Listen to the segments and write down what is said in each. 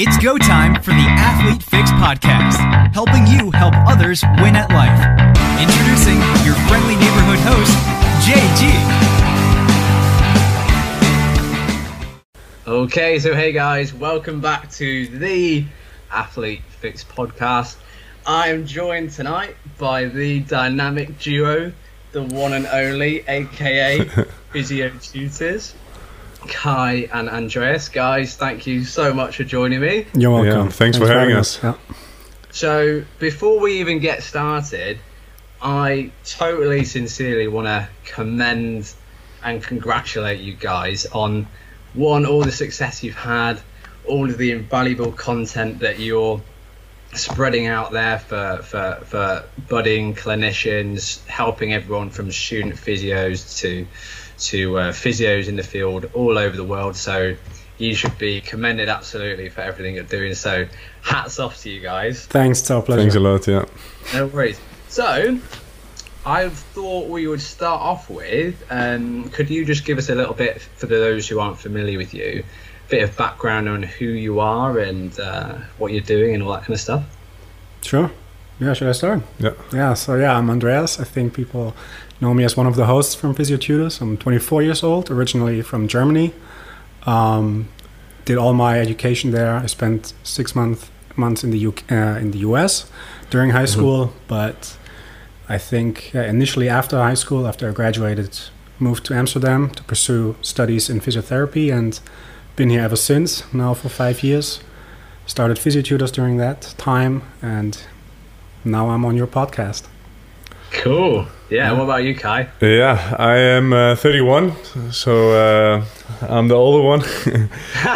It's go time for the Athlete Fix podcast, helping you help others win at life. Introducing your friendly neighborhood host, JG. Okay, so hey guys, welcome back to the Athlete Fix podcast. I am joined tonight by the dynamic duo, the one and only, aka Physio Tutors, Kai and Andreas. Guys, thank you so much for joining me. You're welcome. Yeah, thanks for having us. Yeah. So, before we even get started, I totally sincerely want to commend and congratulate you guys on one, all the success you've had, all of the invaluable content that you're spreading out there for, for, for budding clinicians, helping everyone from student physios to to uh, physios in the field all over the world. So you should be commended absolutely for everything you're doing. So hats off to you guys. Thanks, it's our pleasure. Thanks a lot. Yeah. No worries. So, I thought we would start off with. Um, could you just give us a little bit for those who aren't familiar with you, a bit of background on who you are and uh, what you're doing and all that kind of stuff? Sure. Yeah, should I start? Yeah. Yeah, so yeah, I'm Andreas. I think people know me as one of the hosts from Physio Tutors. I'm 24 years old, originally from Germany. Um, did all my education there. I spent six month, months in the UK, uh, in the US during high school, but I think uh, initially after high school, after I graduated, moved to Amsterdam to pursue studies in physiotherapy and been here ever since, now for five years. Started Physio Tutors during that time and now I'm on your podcast. Cool. Yeah. What about you, Kai? Yeah, I am uh, 31, so uh, I'm the older one,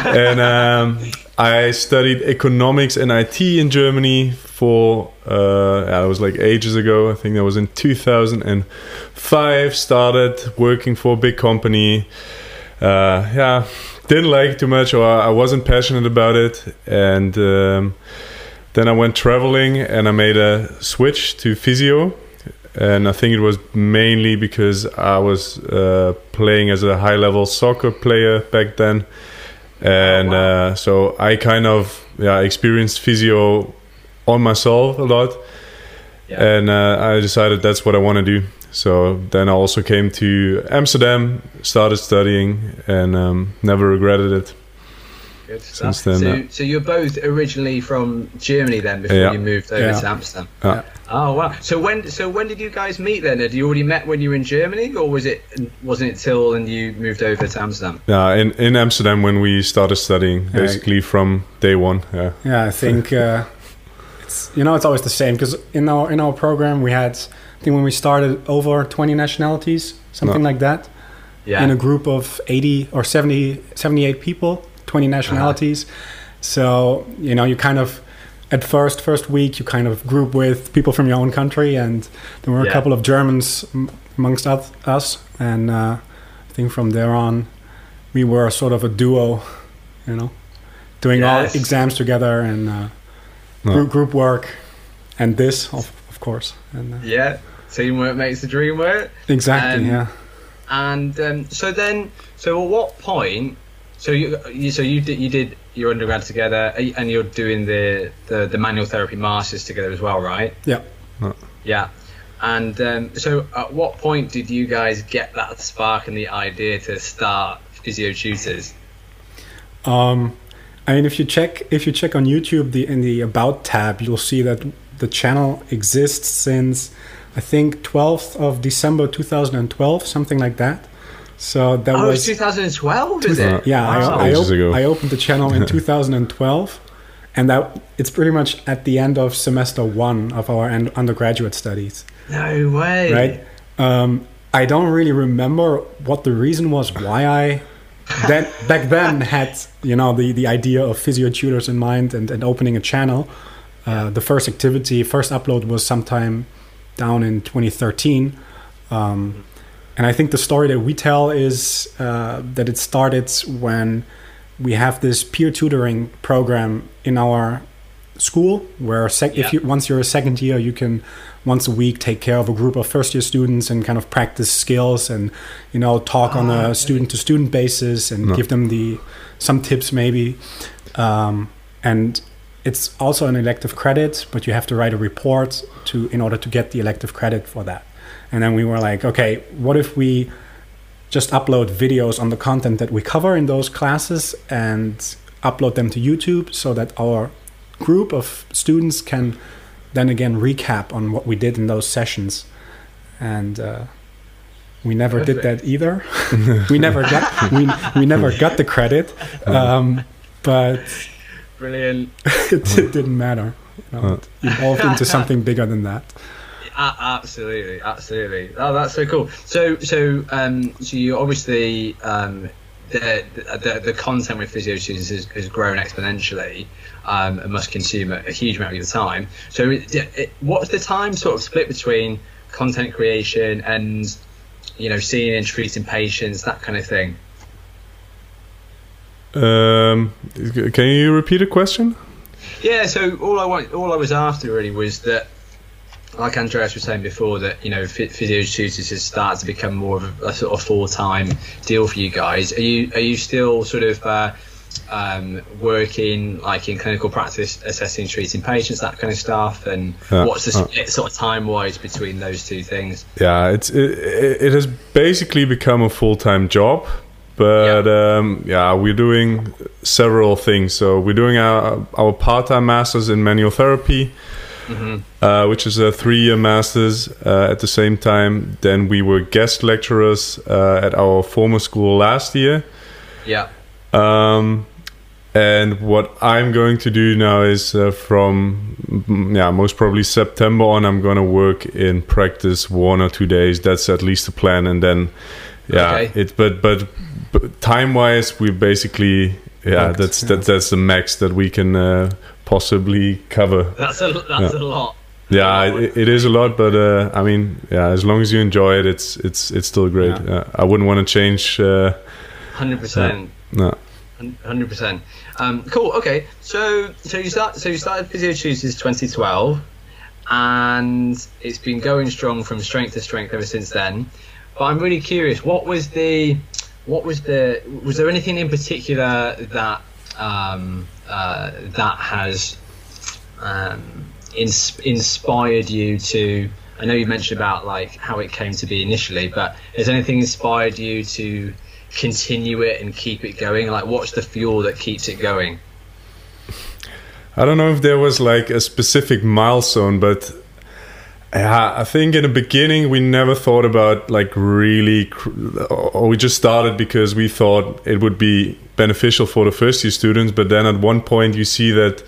and um, I studied economics and IT in Germany for uh, it was like ages ago. I think that was in 2005. Started working for a big company. Uh, yeah, didn't like it too much, or I wasn't passionate about it, and um, then I went traveling and I made a switch to physio and I think it was mainly because I was uh, playing as a high level soccer player back then, and Oh, wow. uh, so I kind of yeah experienced physio on myself a lot, Yeah. and uh, I decided that's what I want to do. So then I also came to Amsterdam, started studying, and um, never regretted it. Good stuff. Since then, so, uh, so you're both originally from Germany then before Yeah. you moved over Yeah. to Amsterdam. Yeah. Oh wow! So when so when did you guys meet then? Had you already met when you were in Germany, or was it wasn't it till and you moved over to Amsterdam? Yeah, in in Amsterdam when we started studying, basically from day one. Yeah. Yeah, I think uh, it's you know it's always the same because in our in our program we had I think when we started over 20 nationalities something No. like that Yeah. in a group of 80 or 70 78 people 20 nationalities so you know you kind of at first first week you kind of group with people from your own country and there were a couple of Germans amongst us and uh, I think from there on we were sort of a duo you know doing all exams together and uh, No. group, group work and this of, of course and uh, Yeah, teamwork makes the dream work. exactly Um, yeah And um, so then, so at what point? So you, you so you did you did your undergrad together, uh, and you're doing the the, the manual therapy masters together as well, right? yeah Yeah. And um, so, at what point did you guys get that spark and the idea to start physio tutors? Um, I mean, if you check if you check on YouTube, the in the about tab, you'll see that the channel exists since I think 12th of December 2012, something like that. So that Oh, was 2012, is it? yeah. I, Wow. I, Ages op- I opened the channel in 2012, and that it's pretty much at the end of semester one of our un- undergraduate studies, no way. right? Um, I don't really remember what the reason was why I then back then had you know the the idea of physio tutors in mind and, and opening a channel. Uh, the first activity, first upload was sometime down in 2013. Um, and I think the story that we tell is uh, that it started when we have this peer tutoring program in our school where sec- Yeah. if you once you're a second year you can once a week take care of a group of first year students and kind of practice skills and you know talk on Ah, a student to student basis and No. give them the some tips maybe um, and it's also an elective credit, but you have to write a report to in order to get the elective credit for that. And then we were like, okay, what if we just upload videos on the content that we cover in those classes and upload them to YouTube so that our group of students can then again recap on what we did in those sessions. And uh, we never Perfect. did that either. we never got we, we never got the credit, um, but brilliant. it, it, didn't matter. You know, it evolved into something bigger than that. Uh, absolutely, absolutely. Oh, that's so cool. So, so, um, so you obviously um, the, the the content with Physio Tutors has, has grown exponentially um, and must consume a, a, huge amount of your time. So, it, it, what's the time sort of split between content creation and you know seeing and treating patients, that kind of thing? Um, can you repeat a question? Yeah. So all I want, all I was after really was that like Andreas was saying before, that you know physio tutors has started to become more of a, a sort of full time deal for you guys. Are you are you still sort of uh, um, working like in clinical practice, assessing, treating patients, that kind of stuff? And uh, what's the split uh, sort of time wise between those two things? Yeah, it's it, it has basically become a full time job. But yeah. Um, yeah, we're doing several things. So we're doing our our part time masters in manual therapy mm-hmm. uh, which is a three-year master's. Uh, at the same time, then we were guest lecturers uh, at our former school last year. Yeah. Um, and what I'm going to do now is uh, from yeah most probably September on, I'm going to work in practice one or two days. That's at least the plan, and then yeah, okay. it. But but, but time wise, we basically yeah, Booked, that's yeah. that that's the max that we can uh, possibly cover. That's a that's yeah. a lot. Yeah, it, it is a lot, but uh, I mean, yeah, as long as you enjoy it, it's it's it's still great. Yeah. Uh, I wouldn't want to change. Uh, hundred percent. No. Hundred percent. Um, cool. Okay. So so you start so you started Physio Tutors 2012, and it's been going strong from strength to strength ever since then. But I'm really curious. What was the what was the was there anything in particular that um, uh, that has um, ins- inspired you to I know you mentioned about like how it came to be initially, but has anything inspired you to continue it and keep it going? Like, what's the fuel that keeps it going? I don't know if there was like a specific milestone, but yeah, I think in the beginning we never thought about like really, or we just started because we thought it would be beneficial for the first year students. But then at one point you see that,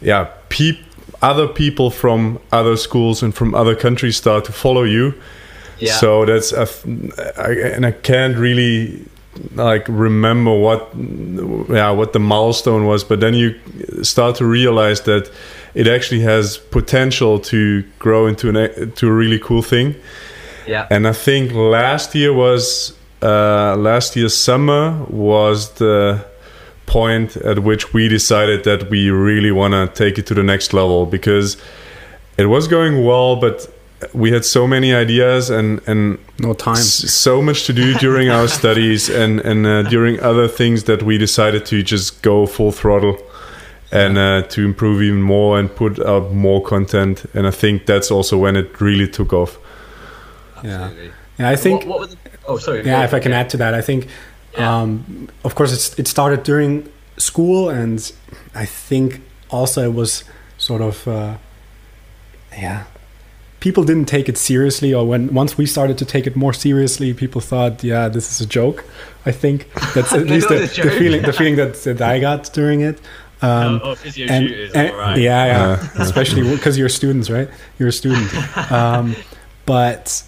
yeah, peop- other people from other schools and from other countries start to follow you. Yeah. So that's I and I can't really like remember what yeah what the milestone was, but then you start to realize that it actually has potential to grow into an to a really cool thing. Yeah. And I think last year was uh, last year's summer was the point at which we decided that we really want to take it to the next level because it was going well, but we had so many ideas and and no time so much to do during our studies and and uh, during other things that we decided to just go full throttle and uh, to improve even more and put out more content. And I think that's also when it really took off. Yeah, yeah. I think. What, what the, oh, sorry. Yeah, if I can add to that, I think, yeah. um, of course, it's, it started during school, and I think also it was sort of, uh, yeah. People didn't take it seriously, or when once we started to take it more seriously, people thought, "Yeah, this is a joke." I think that's at least the, the, feeling the feeling that, that I got during it. Um, oh, physio and, shooters, and, right. Yeah, yeah. Uh, Especially because you're students, right? You're a student. Um, but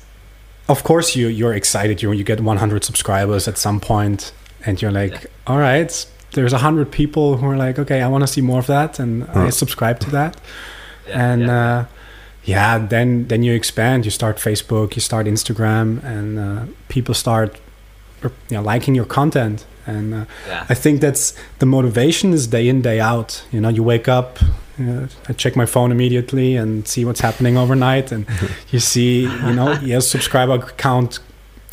of course, you you're excited. You you get 100 subscribers at some point, and you're like, yeah. all right. There's 100 people who are like, okay, I want to see more of that, and I subscribe to that. Yeah, and yeah. Uh, yeah, then then you expand. You start Facebook, you start Instagram, and uh, people start you know, liking your content and uh, yeah. I think that's the motivation is day in day out. You know, you wake up, you know, I check my phone immediately and see what's happening overnight, and you see, you know, yes, subscriber count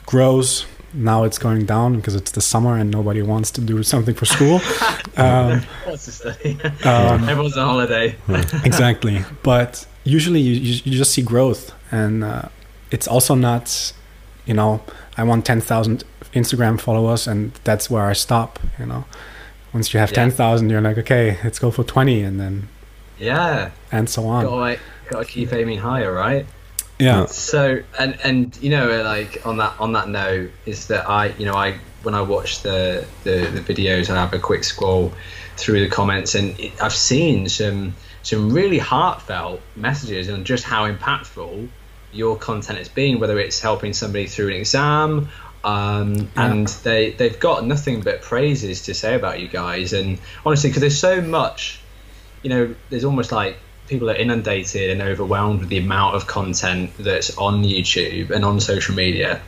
grows. now it's going down because it's the summer and nobody wants to do something for school. um, What's the study? um, Everyone's on holiday. exactly. But usually you, you, you just see growth, and uh, it's also not, you know, I want 10,000 Instagram followers, and that's where I stop, you know. Once you have Yeah. 10,000, you're like, okay, let's go for 20, and then, Yeah, and so on. gotta, gotta keep aiming higher, right? Yeah. So and and you know like on that on that note is that I you know I when I watch the the, the videos I have a quick scroll through the comments and it, I've seen some some really heartfelt messages on just how impactful your content has been whether it's helping somebody through an exam um, Yeah. and they they've got nothing but praises to say about you guys and honestly because there's so much you know, there's almost like people are inundated and overwhelmed with the amount of content that's on YouTube and on social media,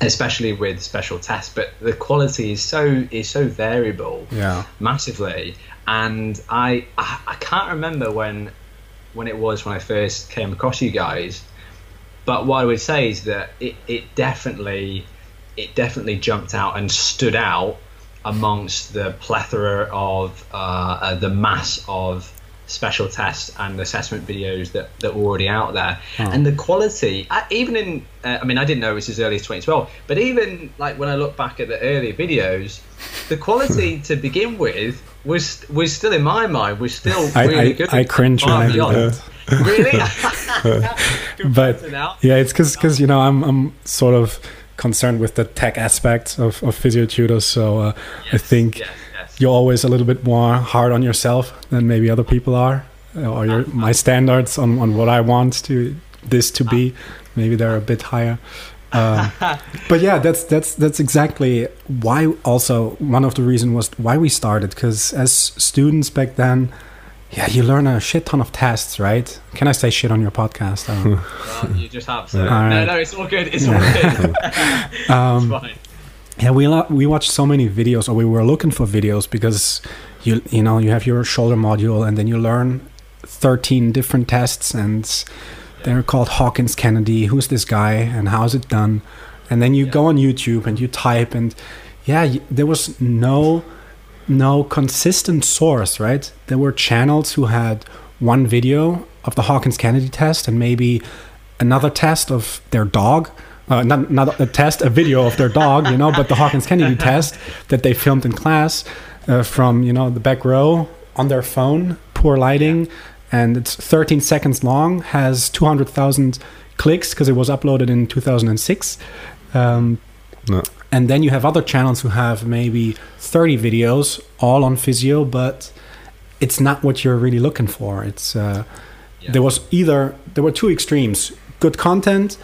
especially with special tests. But the quality is so is so variable, Yeah. massively. And I I, I can't remember when when it was when I first came across you guys, but what I would say is that it, it definitely it definitely jumped out and stood out amongst the plethora of uh, uh, the mass of special tests and assessment videos that, that were already out there. And the quality even in uh, i mean i didn't know it was as early as 2012 but even like when i look back at the earlier videos the quality to begin with was was still in my mind was still really I, good. I cringe when I that. Really But yeah, it's because because you know I'm I'm sort of concerned with the tech aspects of of physio tutors, so uh, I think yes, yes. you're always a little bit more hard on yourself than maybe other people are, uh, or your my standards on on what I want to this to be, maybe they're a bit higher. Um, but yeah, that's that's that's exactly why. Also, one of the reasons was why we started because as students back then. Yeah, you learn a shit ton of tests, right? Can I say shit on your podcast? I don't know. Well, you just have to. All No, no, it's all good. It's all good. Um, it's fine. Yeah, we lo- we watched so many videos, or we were looking for videos because you you know you have your shoulder module, and then you learn thirteen different tests, and they're called Hawkins Kennedy. Who's this guy, and how is it done? And then you go on YouTube and you type, and yeah, y- there was no no consistent source, right? There were channels who had one video of the Hawkins Kennedy test and maybe another test of their dog. Uh, not, not a test, a video of their dog, you know, but the Hawkins Kennedy test that they filmed in class uh, from, you know, the back row on their phone, poor lighting, and it's 13 seconds long, has 200,000 clicks because it was uploaded in 2006. Um, No. and then you have other channels who have maybe 30 videos all on physio, but it's not what you're really looking for. It's uh, Yeah. there was either there were two extremes: good content,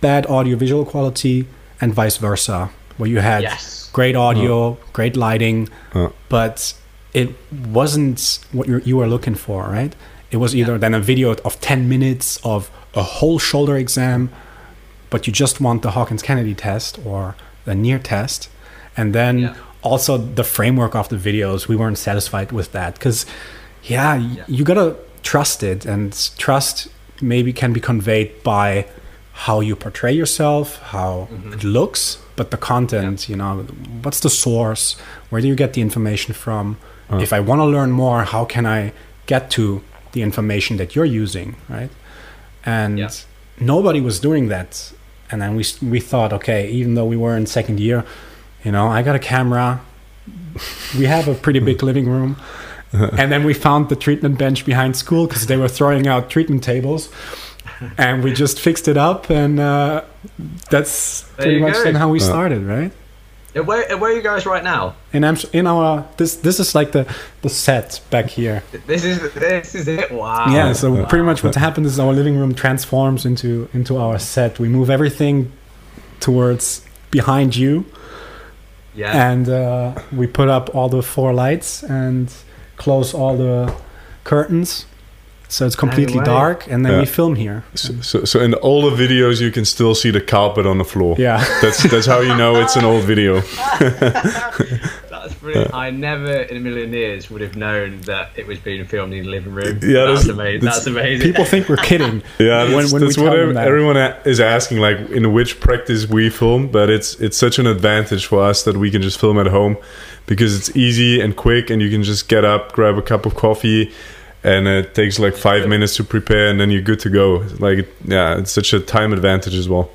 bad audio visual quality, and vice versa, where you had Yes. great audio, great lighting, Uh. but it wasn't what you you were looking for, right? It was either then a video of 10 minutes of a whole shoulder exam, but you just want the Hawkins Kennedy test or the Neer test. And then Yeah. also the framework of the videos, we weren't satisfied with that because, yeah, Yeah. you gotta trust it, and trust maybe can be conveyed by how you portray yourself, how mm-hmm. it looks, but the content, you know, what's the source? Where do you get the information from? Uh-huh. If I want to learn more, how can I get to the information that you're using, right? And Yeah. nobody was doing that. And then we we thought, okay, even though we were in second year, you know, I got a camera. We have a pretty big living room. and then we found the treatment bench behind school because they were throwing out treatment tables. And we just fixed it up, and uh, that's There pretty much then how we started, right? Uh, Where, uh, where are you guys right now? And I'm in our this this is like the the set back here. This is this is it. Wow. Yeah, so pretty much what happened is our living room transforms into into our set. We move everything towards behind you, Yeah. and uh, we put up all the four lights and close all the curtains, so it's completely way. dark. And then we film here. So, so, so in all the videos, you can still see the carpet on the floor. Yeah, That's that's how you know it's an old video. That's Brilliant. I never in a million years would have known that it was being filmed in the living room. Yeah, that's, that's- amazing. that's- That's amazing. People think we're kidding. Yeah, when, that's, when that's what them that. everyone is asking. Like, in which practice we film, but it's it's such an advantage for us that we can just film at home because it's easy and quick, and you can just get up, grab a cup of coffee, and it takes like five minutes to prepare, and then you're good to go. Like, yeah, it's such a time advantage as well.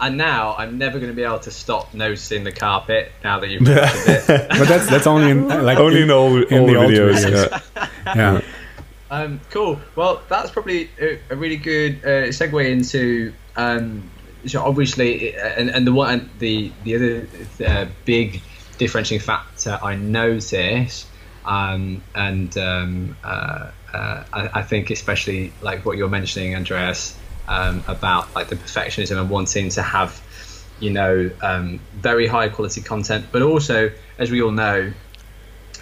and now I'm never going to be able to stop noticing the carpet now that you've mentioned it. but that's that's only in like Only in old, in old the old videos. videos. yeah. yeah. Um, cool. Well, that's probably a, a really good uh, segue into. Um, so obviously, uh, and, and the one the the other uh, big differentiating factor I notice, um, and um, uh, uh, I, I think especially like what you're mentioning, Andreas, um, about like the perfectionism and wanting to have, you know, um, very high quality content, but also, as we all know,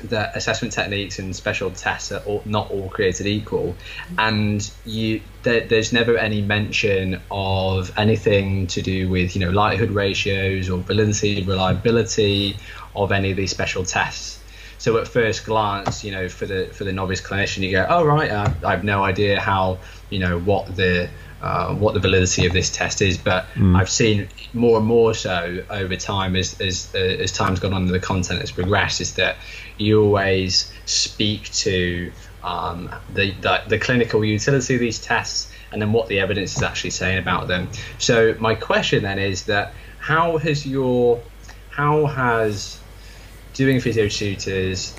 that assessment techniques and special tests are all, not all created equal, and you there, there's never any mention of anything to do with you know likelihood ratios or validity, reliability of any of these special tests. So at first glance, you know, for the for the novice clinician, you go, "Oh right, uh, I have no idea how you know what the uh, what the validity of this test is." But I've seen more and more so over time as as uh, as time's gone on and the content has progressed, is that you always speak to um, the, the the clinical utility of these tests and then what the evidence is actually saying about them. So my question then is that how has your how has doing physio tutors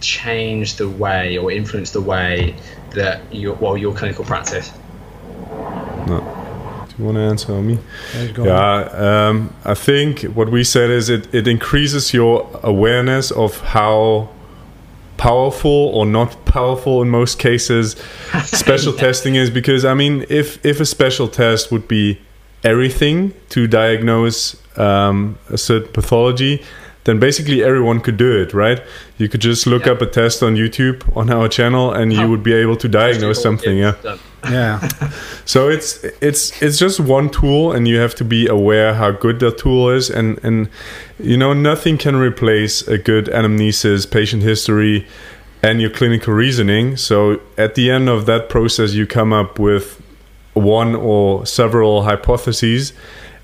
change the way or influence the way that your well your clinical practice? No. Do you want to answer on me? There you go. Yeah, um, I think what we said is it, it increases your awareness of how powerful or not powerful in most cases special testing is because I mean if if a special test would be everything to diagnose um, a certain pathology then basically everyone could do it right you could just look Yeah. up a test on YouTube on our channel and you Oh. would be able to diagnose something yeah Done. Yeah. so it's it's it's just one tool, and you have to be aware how good that tool is, and and you know nothing can replace a good anamnesis, patient history, and your clinical reasoning. So at the end of that process, you come up with one or several hypotheses,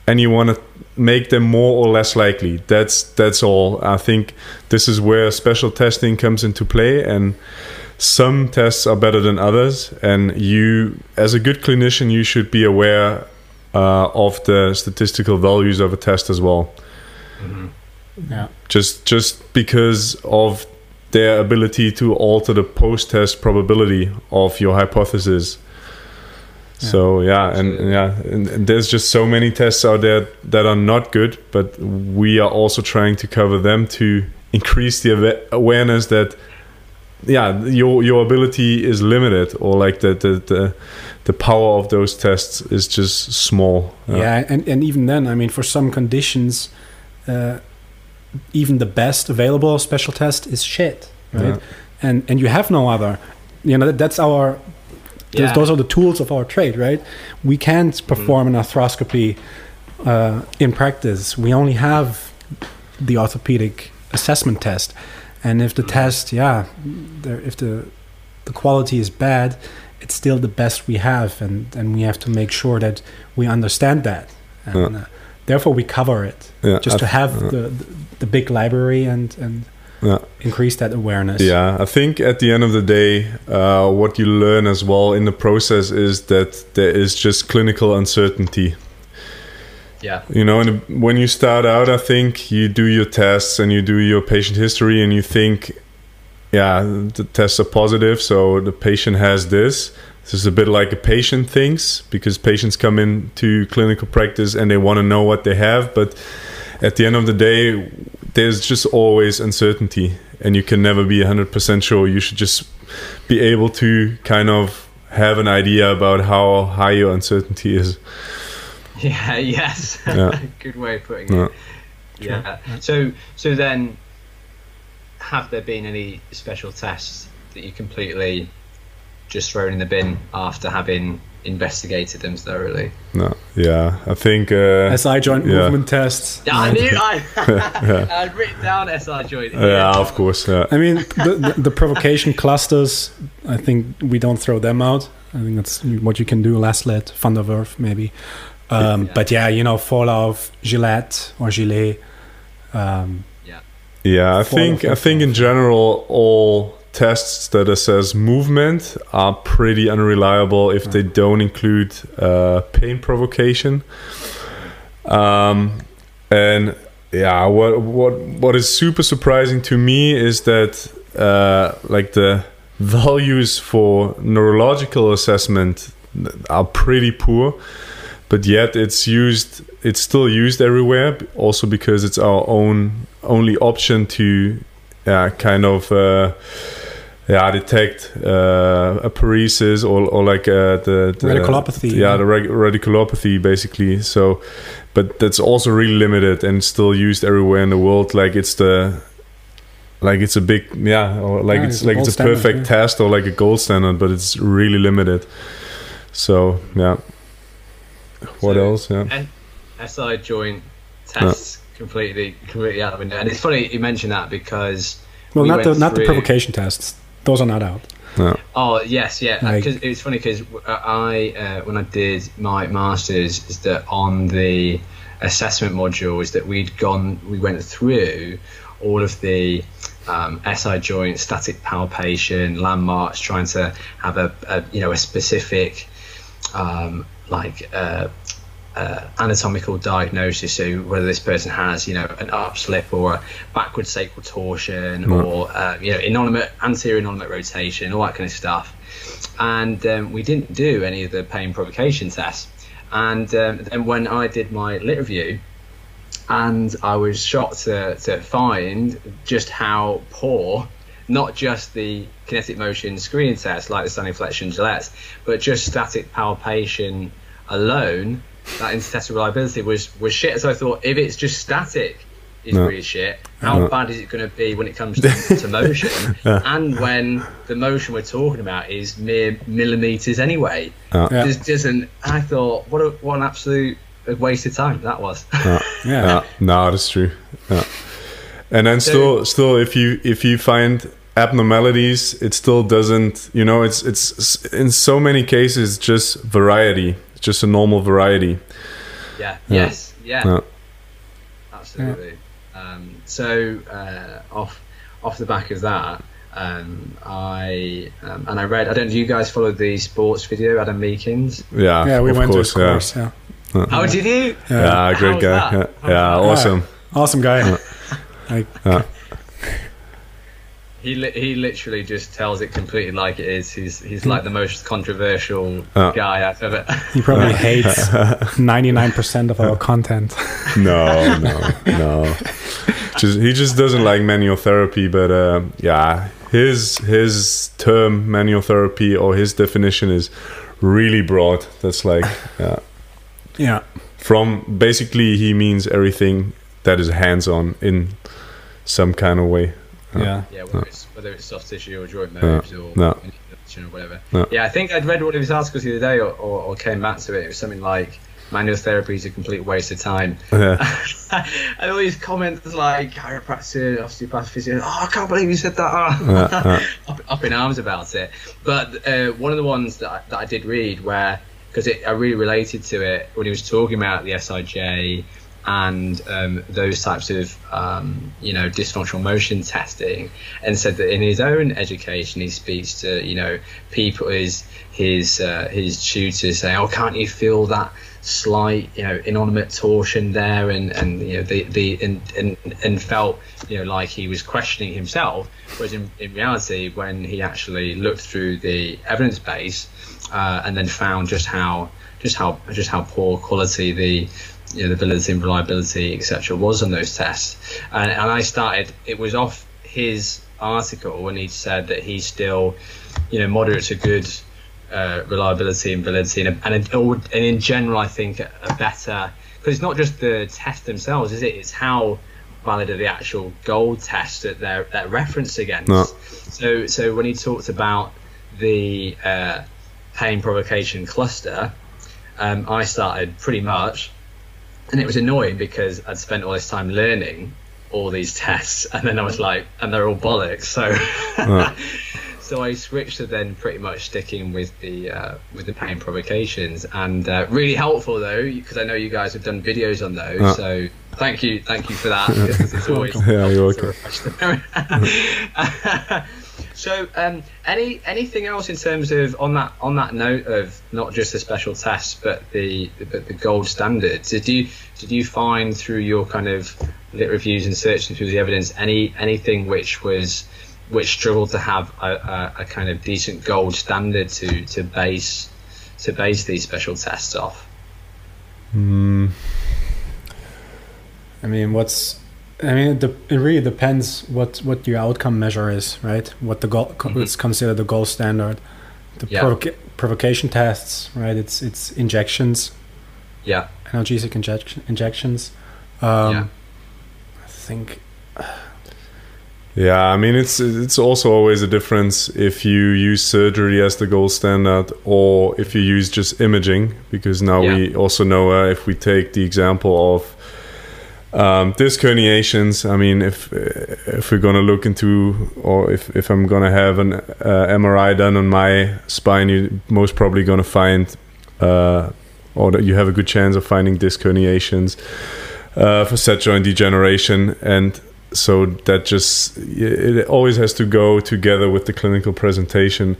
and you want to make them more or less likely. That's that's all. I think this is where special testing comes into play, and some tests are better than others and you as a good clinician you should be aware uh, of the statistical values of a test as well Yeah. just just because of their ability to alter the post-test probability of your hypothesis so yeah and, and yeah and, and there's just so many tests out there that are not good but we are also trying to cover them to increase the awareness that yeah your your ability is limited or like the the the, the power of those tests is just small Yeah, and, and even then, I mean, for some conditions, uh, even the best available special test is shit, right? Yeah. And and you have no other. You know, that, that's our. Those, Yeah. those are the tools of our trade, right? We can't perform an arthroscopy uh, in practice. We only have the orthopedic assessment test, and if the test, yeah, if the the quality is bad, it's still the best we have, and and we have to make sure that we understand that, and Yeah. uh, therefore we cover it, Yeah, just I to have the the big library and and Yeah. increase that awareness. Yeah, I think at the end of the day, uh, what you learn as well in the process is that there is just clinical uncertainty. Yeah. You know, and when you start out, I think you do your tests and you do your patient history, and you think, yeah, the tests are positive, so the patient has this. This is a bit like a patient thinks because patients come into clinical practice and they want to know what they have, but at the end of the day, there's just always uncertainty, and you can never be 100% sure. You should just be able to kind of have an idea about how high your uncertainty is. Yeah. Yes. Yeah. Good way of putting Yeah. it. Yeah. So so then, have there been any special tests that you completely just thrown in the bin after having investigated them thoroughly. No, yeah, I think. Uh, SI joint yeah. movement tests. Yeah, I knew I. I'd written down SI joint. yeah, of course. Yeah. I mean, the, the, the provocation clusters, I think we don't throw them out. I think that's what you can do. Laslett, Van der Wurff, maybe. Um, Yeah. But yeah, you know, Fallout, Gillette or Gilet. Um, Yeah, I think I think in general all tests that assess movement are pretty unreliable if they don't include uh, pain provocation. Um, and yeah, what what what is super surprising to me is that uh, like the values for neurological assessment are pretty poor, but yet it's used. It's still used everywhere. Also because it's our own only option to yeah, kind of uh, yeah detect uh, a paresis or, or like uh, the, the Radiculopathy, Yeah, yeah. the reg- radiculopathy basically. So, but that's also really limited and still used everywhere in the world. Like it's the like it's a big yeah, or like Yeah, it's it's a like it's a standard, perfect yeah. test or like a gold standard, but it's really limited. So yeah. What So- else? Yeah. SI joint tests completely completely out the window. And it's funny you mentioned that because well, We not the went not the provocation tests. Those are not out. Oh yes, yeah. Like- Because it's funny because I uh, when I did my masters is that on the assessment module is that we'd gone we went through all of the um, SI joint static palpation landmarks, trying to have a, a you know a specific um, like uh, uh, anatomical diagnosis. So whether this person has, you know, an upslip or a backward sacral torsion Right. or uh, you know, innominate anterior innominate rotation, all that kind of stuff. And um, we didn't do any of the pain provocation tests. And um, then when I did my lit review, and I was shocked to, to find just how poor not just the kinetic motion screening test like the standing flexion Gillette, but just static palpation alone, that intertester reliability was, was shit. So I thought if it's just static is No. really shit, how No. bad is it going to be when it comes to, to motion? And when the motion we're talking about is mere millimeters anyway. Uh, Yeah. Just doesn't. I thought, what a, what an absolute waste of time that was. Yeah. Yeah, no, that's true. Yeah. And then still, still, if you if you find abnormalities, it still doesn't. You know, it's it's in so many cases just variety, it's just a normal variety. Yeah. Yeah. Yes. Yeah. Yeah. Absolutely. Um, so uh, off off the back of that, um, I um, and I read. I don't. Do you guys follow the sports physio Adam Meakins? Yeah, Yeah, we of went course, to his course. Yeah. yeah. Oh, did you? Yeah. Yeah, great How's guy. that? Yeah, How's yeah, awesome. Awesome guy. like, He li- he literally just tells it completely like it is. He's he's like the most controversial Oh. guy I've ever. he probably hates 99% of our content. No, no, no. Just he just doesn't like manual therapy, but uh, yeah, his his term manual therapy or his definition is really broad. That's like yeah. Yeah. from basically he means everything that is hands-on in some kind of way Yeah. Yeah, whether it's whether it's soft tissue or joint No, moves or no. or whatever. No. Yeah, I think I'd read one of his articles the other day or, or, or came back to it. It was something like manual therapy is a complete waste of time. yeah and all these comments like chiropractor, osteopath, physio. Oh, I can't believe you said that. Ah. Yeah, yeah. up, up in arms about it. But uh, one of the ones that I, that I did read where because I really related to it when he was talking about the SIJ and um, those types of um, you know dysfunctional motion testing, and said that in his own education he speaks to you know people his his uh, his tutors say, oh, can't you feel that slight you know innominate torsion there? And and you know the the and and, and felt you know like he was questioning himself. Whereas in, in reality when he actually looked through the evidence base uh, and then found just how just how just how poor quality the you know, the validity and reliability etc was on those tests and, and I started it was off his article when he said that he's still you know moderate to good uh, reliability and validity, and, and, and in general, I think a, better because it's not just the tests themselves, is it? It's how valid are the actual gold tests that they're, they're referenced against. No. So, so when he talked about the uh, pain provocation cluster, um, I started pretty much, and it was annoying because I'd spent all this time learning all these tests, and then I was like, and they're all bollocks. So, so I switched to then pretty much sticking with the uh, with the pain provocations, and uh, really helpful though because I know you guys have done videos on those. Uh. So thank you, thank you for that. it's always Yeah, you're to refresh the memory. So, um, any anything else in terms of on that on that note of not just the special tests but the but the gold standards? Did you did you find through your kind of lit reviews and searching through the evidence any anything which was which struggled to have a, a, a kind of decent gold standard to to base to base these special tests off? Mm, I mean, what's I mean, it, de- it really depends what what your outcome measure is, right? What the goal Mhm. it's considered the gold standard. The Yeah. provoca- provocation tests, right? It's it's injections, Yeah, analgesic injection injections. Um, Yeah. I think Yeah, I mean it's it's also always a difference if you use surgery as the gold standard or if you use just imaging because now we also know uh, if we take the example of um, disc herniations. I mean, if if we're gonna look into or if if I'm gonna have an uh, MRI done on my spine, you're most probably gonna find uh, or that you have a good chance of finding disc herniations uh, facet joint degeneration and so that just it always has to go together with the clinical presentation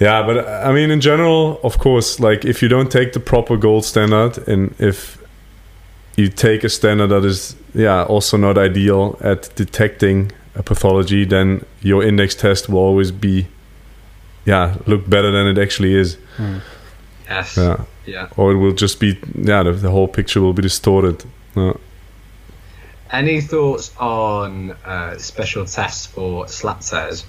yeah but i mean in general of course like if you don't take the proper gold standard and if you take a standard that is yeah also not ideal at detecting a pathology then your index test will always be yeah look better than it actually is hmm. yes, yeah yeah. or it will just be yeah the, the whole picture will be distorted yeah. Any thoughts on uh, special tests for slap tears?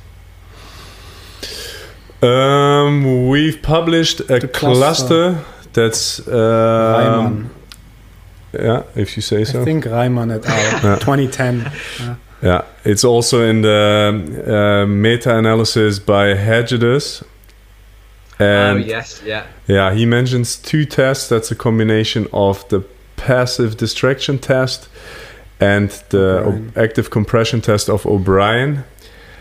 Um, we've published a cluster, cluster. that's um, Reimann. Yeah, if you say so. I think Reimann et al. 2010. Uh, Yeah, it's also in the uh, meta-analysis by Hegedus. And oh yes, yeah, yeah, he mentions two tests. That's a combination of the passive distraction test and the active compression test of O'Brien.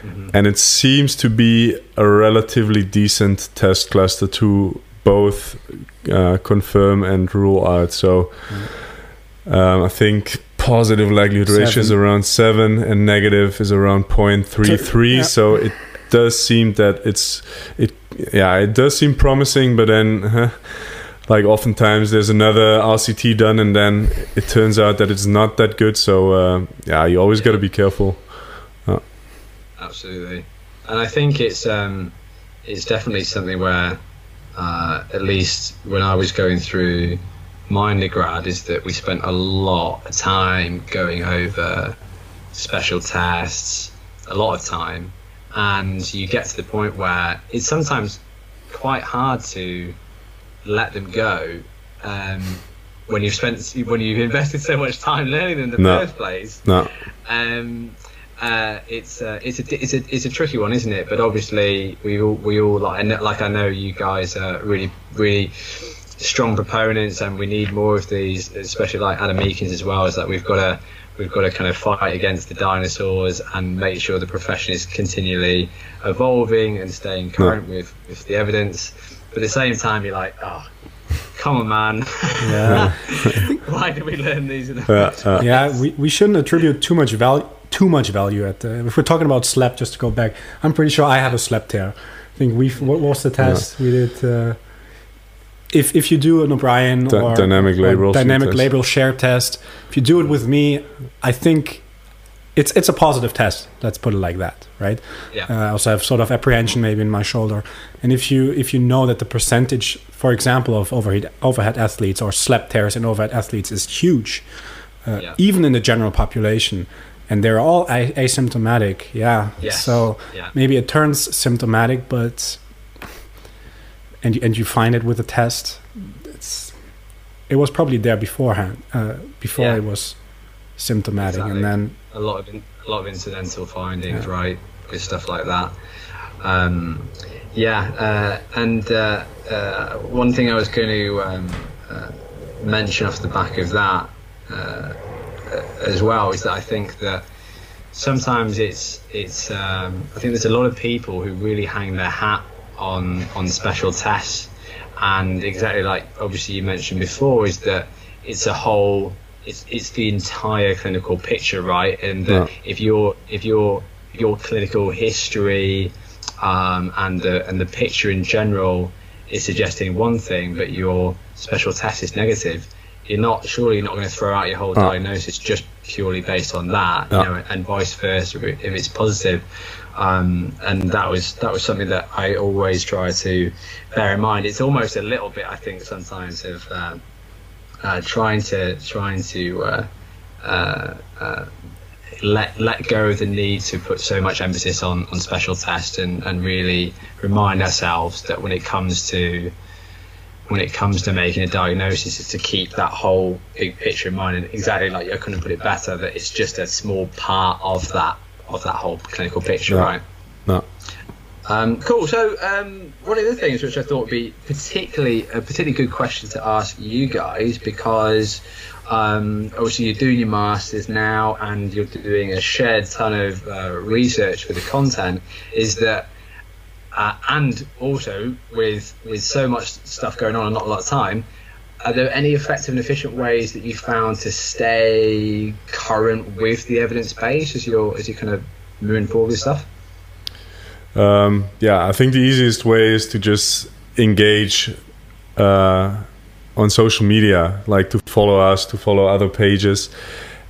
Mhm. and it seems to be a relatively decent test cluster to both uh, confirm and rule out. So um, I think positive likelihood ratio is around seven, and negative is around 0.33. Yeah. So it does seem that it's it. Yeah, it does seem promising, but then. huh, like oftentimes there's another RCT done and then it turns out that it's not that good so uh, yeah you always got to be careful absolutely. And I think it's um, it's definitely something where, uh, at least when I was going through my undergrad, is that we spent a lot of time going over special tests, a lot of time, and you get to the point where it's sometimes quite hard to let them go um, when you've spent when you've invested so much time learning them in the No. first place. no Um, uh, it's uh, it's a it's a it's a tricky one, isn't it? But obviously, we all we all like like I know you guys are really really strong proponents, and we need more of these, especially like Adam Meakins as well. Is that we've got to we've got to kind of fight against the dinosaurs and make sure the profession is continually evolving and staying current with with the evidence. But at the same time, you're like, oh, come on, man. yeah. Why do we learn these in the Yeah, uh, yeah, we, we shouldn't attribute too much value too much value at the, if we're talking about slap. Just to go back, I'm pretty sure I have a slap tear. I think we what was the test we did? Uh, if if you do an O'Brien Dy- or dynamic or labral shear dynamic test. shear test, if you do it with me, I think it's it's a positive test. Let's put it like that, right? Yeah. Uh, I also have sort of apprehension maybe in my shoulder, and if you if you know that the percentage, for example, of overhead overhead athletes or slap tears in overhead athletes is huge, uh, Yeah. even in the general population, and they're all a- asymptomatic, yeah. Yes. So Yeah. maybe it turns symptomatic, but and you, and you find it with a test, it's it was probably there beforehand, uh, before Yeah. it was symptomatic, Exactly. and then a lot of in, a lot of incidental findings, Yeah. right, with stuff like that. Um, yeah, uh, and uh, uh, one thing I was going to um, uh, mention off the back of that uh, as well is that I think that sometimes it's it's um, I think there's a lot of people who really hang their hat on on special tests, and exactly like obviously you mentioned before is that it's a whole it's it's the entire clinical picture, right? And that Yeah. if your if your your clinical history um, and the and the picture in general is suggesting one thing, but your special test is negative, you're not surely you're not going to throw out your whole Oh. diagnosis just purely based on that, Yeah. you know, and vice versa if it's positive. Um, and that was that was something that I always try to bear in mind. It's almost a little bit, I think, sometimes of um, uh, trying to trying to uh, uh, uh, let let go of the need to put so much emphasis on, on special tests and, and really remind ourselves that when it comes to when it comes to making a diagnosis is to keep that whole big picture in mind and exactly like you couldn't put it better that it's just a small part of that of that whole clinical picture Yeah. right No. um, cool. So um, one of the things which I thought would be particularly a particularly good question to ask you guys because um, obviously you're doing your masters now and you're doing a shared ton of uh, research for the content is that uh, and also with with so much stuff going on and not a lot of time are there any effective and efficient ways that you found to stay current with the evidence base as you're as you kind of moving forward with stuff Um, yeah, I think the easiest way is to just engage uh, on social media, like to follow us, to follow other pages,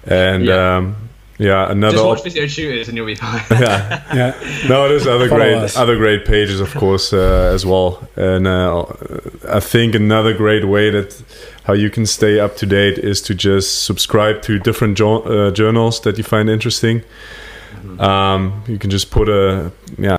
and Yeah. um, yeah another. Just watch op- Physio Tutors and you'll be fine. yeah, Yeah, no, there's other Follow great us. other great pages, of course, uh, as well. And uh, I think another great way that how you can stay up to date is to just subscribe to different jo- uh, journals that you find interesting. Um, you can just put a yeah